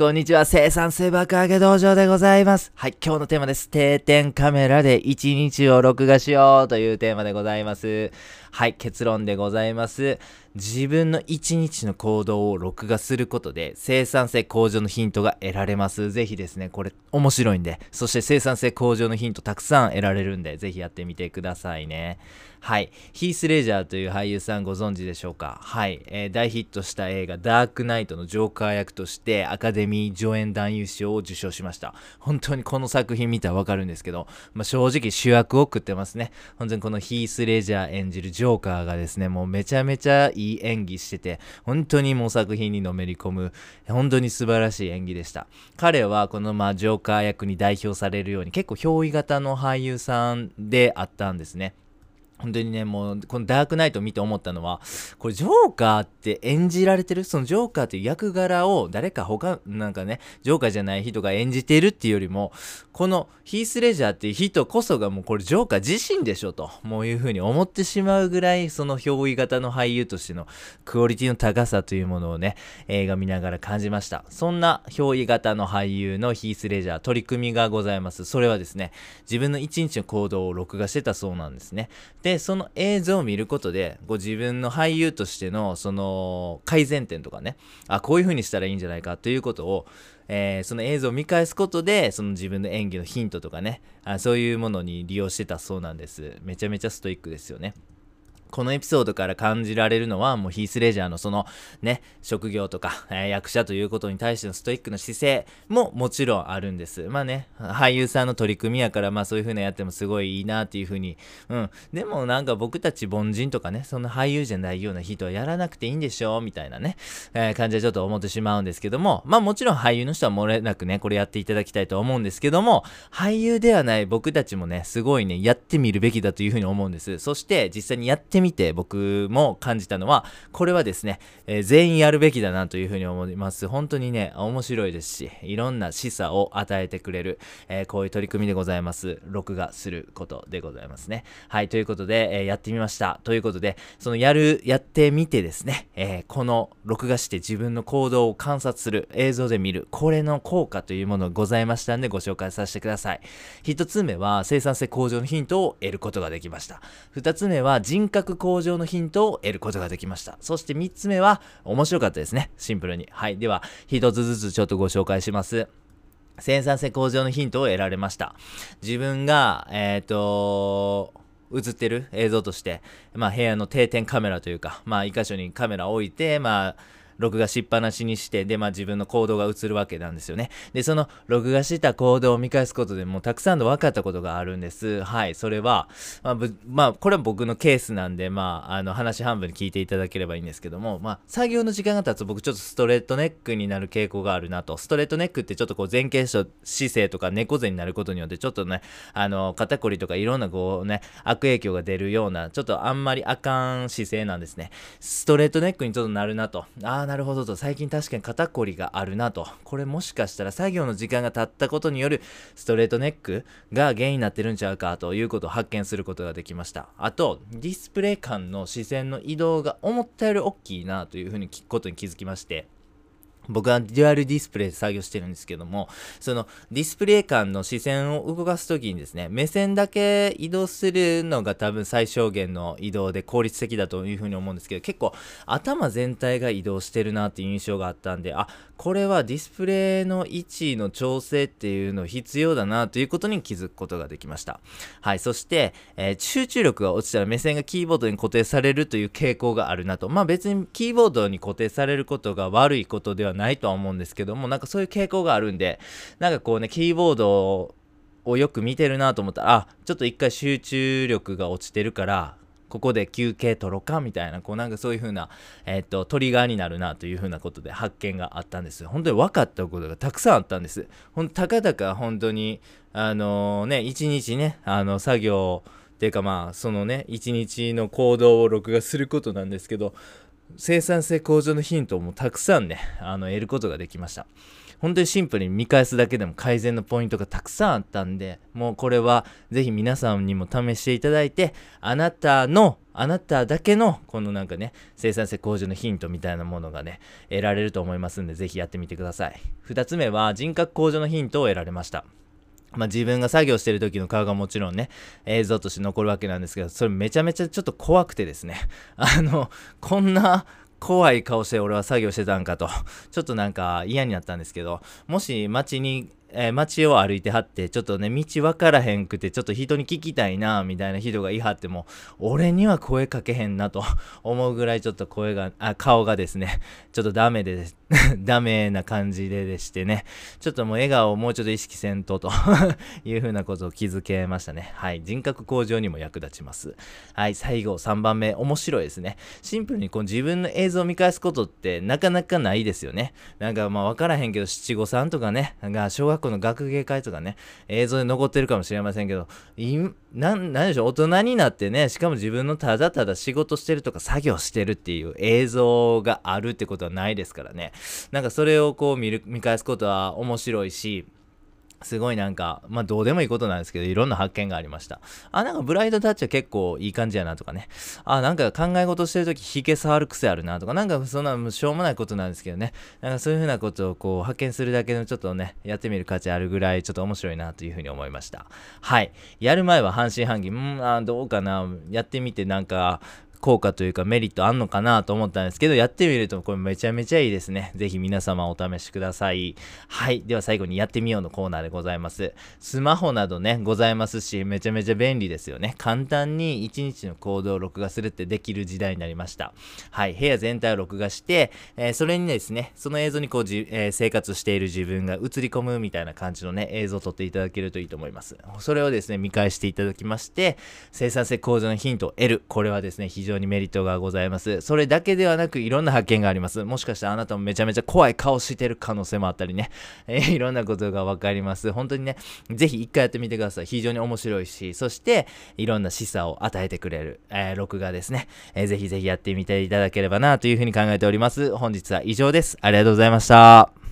こんにちは。生産性爆上げ道場でございます。はい、今日のテーマです。定点カメラで一日を録画しようというテーマでございます。はい、結論でございます。自分の一日の行動を録画することで生産性向上のヒントが得られます。ぜひですね、これ面白いんで、そして生産性向上のヒントたくさん得られるんで、ぜひやってみてくださいね。はい。ヒース・レジャーという俳優さんご存知でしょうか？はい。えー、大ヒットした映画ダークナイトのジョーカー役としてアカデミー助演男優賞を受賞しました。本当にこの作品見たらわかるんですけど、まあ、正直主役を食ってますね。本当にこのヒース・レジャー演じるジョーカーがですね、もうめちゃめちゃいい演技してて、本当にもう作品にのめり込む、本当に素晴らしい演技でした。彼はこのまあジョーカー役に代表されるように結構憑依型の俳優さんであったんですね。本当にね、もう、このダークナイトを見て思ったのは、これ、ジョーカーって演じられてる？そのジョーカーっていう役柄を誰か他、なんかね、ジョーカーじゃない人が演じているっていうよりも、このヒース・レジャーっていう人こそがもうこれジョーカー自身でしょと、もういう風に思ってしまうぐらい、その憑依型の俳優としてのクオリティの高さというものをね、映画見ながら感じました。そんな憑依型の俳優のヒース・レジャー、取り組みがございます。それはですね、自分の一日の行動を録画してたそうなんですね。ででその映像を見ることでご自分の俳優としてのその改善点とかねあこういう風にしたらいいんじゃないかということを、えー、その映像を見返すことでその自分の演技のヒントとかねあそういうものに利用してたそうなんです。めちゃめちゃストイックですよね。このエピソードから感じられるのは、もうヒース・レジャーのそのね、職業とか、えー、役者ということに対してのストイックな姿勢ももちろんあるんです。まあね、俳優さんの取り組みやから、まあそういう風なやってもすごいいいなっていう風に、うん。でもなんか僕たち凡人とかね、そんな俳優じゃないような人はやらなくていいんでしょうみたいなね、えー、感じでちょっと思ってしまうんですけども、まあもちろん俳優の人は漏れなくね、これやっていただきたいと思うんですけども、俳優ではない僕たちもね、すごいね、やってみるべきだという風に思うんです。そして実際にやってみて僕も感じたのは、これはですね、えー、全員やるべきだなというふうに思います。本当にね、面白いですし、いろんな示唆を与えてくれる、えー、こういう取り組みでございます。録画することでございますね。はい、ということで、えー、やってみました。ということで、そのやる、やってみてですね、えこの録画して自分の行動を観察する、映像で見る、これの効果というものございましたんでご紹介させてください。1つ目は生産性向上のヒントを得ることができました。2つ目は人格向上のヒントを得ることができました。そして3つ目は、面白かったですね。シンプルに。はい。では、1つずつちょっとご紹介します。生産性向上のヒントを得られました。自分が、えっ、ー、と映ってる映像として、まあ、部屋の定点カメラというか、まあ、一箇所にカメラを置いて、まあ、録画しっぱなしにして、で、まあ自分の行動が映るわけなんですよね。で、その録画した行動を見返すことでもうたくさんの分かったことがあるんです。はい。それは、まあ、まあ、これは僕のケースなんで、まあ、あの、話半分に聞いていただければいいんですけども、まあ、作業の時間が経つと僕ちょっとストレートネックになる傾向があるなと。ストレートネックってちょっとこう前傾姿勢とか猫背になることによって、ちょっとね、あの、肩こりとかいろんなこうね、悪影響が出るような、ちょっとあんまりあかん姿勢なんですね。ストレートネックにちょっとなるなと。あ、なるほどと、最近確かに肩こりがあるなと。これもしかしたら作業の時間が経ったことによるストレートネックが原因になってるんちゃうかということを発見することができました。あと、ディスプレイ間の視線の移動が思ったより大きいなというふうに聞くことに気づきまして、僕はデュアルディスプレイで作業してるんですけども、そのディスプレイ間の視線を動かすときにですね、目線だけ移動するのが多分最小限の移動で効率的だというふうに思うんですけど、結構頭全体が移動してるなっていう印象があったんで、あ、これはディスプレイの位置の調整っていうの必要だなということに気づくことができました。はい、そして、えー、集中力が落ちたら目線がキーボードに固定されるという傾向があるなと。まあ別にキーボードに固定されることが悪いことではないないとは思うんですけども、なんかそういう傾向があるんで、なんかこうね、キーボードをよく見てるなと思ったら、あ、ちょっと一回集中力が落ちてるから、ここで休憩取ろうかみたいな、こうなんかそういう風な、えっ、と、トリガーになるなという風なことで発見があったんです。本当に分かったことがたくさんあったんです。ほんたかだか本当に、あのー、ね、一日ね、あの、作業っていうかまあ、そのね、一日の行動を録画することなんですけど、生産性向上のヒントもたくさんね、あの、得ることができました。本当にシンプルに見返すだけでも改善のポイントがたくさんあったんで、もうこれはぜひ皆さんにも試していただいて、あなたの、あなただけの、このなんかね、生産性向上のヒントみたいなものがね、得られると思いますんで、ぜひやってみてください。二つ目は人格向上のヒントを得られました。まあ、自分が作業してる時の顔がもちろんね、映像として残るわけなんですけど、それめちゃめちゃちょっと怖くてですね、あの、こんな怖い顔して俺は作業してたんかと、ちょっとなんか嫌になったんですけど、もし街にえー、街を歩いてはって、ちょっとね、道分からへんくて、ちょっと人に聞きたいな、みたいな人がいはっても、俺には声かけへんなと 思うぐらいちょっと声が、あ、顔がですね、ちょっとダメで、ダメな感じででしてね、ちょっともう笑顔をもうちょっと意識せんとと いうふうなことを気づけましたね。はい。人格向上にも役立ちます。はい。最後、3番目、面白いですね。シンプルにこう自分の映像を見返すことってなかなかないですよね。なんかまあ分からへんけど、七五三とかね、なんか小学去の学芸会とかね、映像で残ってるかもしれませんけど、ななんでしょう、大人になってね、しかも自分のただただ仕事してるとか作業してるっていう映像があるってことはないですからね。なんかそれをこう見る、見返すことは面白いし、すごいなんか、まあどうでもいいことなんですけど、いろんな発見がありました。あ、なんかブライドタッチは結構いい感じやなとかね。あ、なんか考え事してるとき、ひげ触る癖あるなとか、なんかそんなしょうもないことなんですけどね。なんかそういうふうなことをこう発見するだけのちょっとね、やってみる価値あるぐらいちょっと面白いなというふうに思いました。はい。やる前は半信半疑、うん、あ、どうかな。やってみてなんか、効果というかメリットあんのかなと思ったんですけど、やってみるとこれめちゃめちゃいいですね。ぜひ皆様お試しください。はい。では最後にやってみようのコーナーでございます。スマホなどね、ございますし、めちゃめちゃ便利ですよね。簡単に1日の行動を録画するってできる時代になりました。はい。部屋全体を録画して、えー、それにですね、その映像にこうじ、えー、生活している自分が映り込むみたいな感じのね、映像を撮っていただけるといいと思います。それをですね、見返していただきまして、生産性向上のヒントを得る。これはですね、非常常にメリットが。ございます。それだけではなく、いろんな発見があります。もしかしたらあなたもめちゃめちゃ怖い顔してる可能性もあったりね、えー、いろんなことがわかります。本当にね、ぜひ一回やってみてください。非常に面白いし、そして、いろんな示唆を与えてくれる、えー、録画ですね、えー、ぜひぜひやってみていただければなというふうに考えております。本日は以上です。ありがとうございました。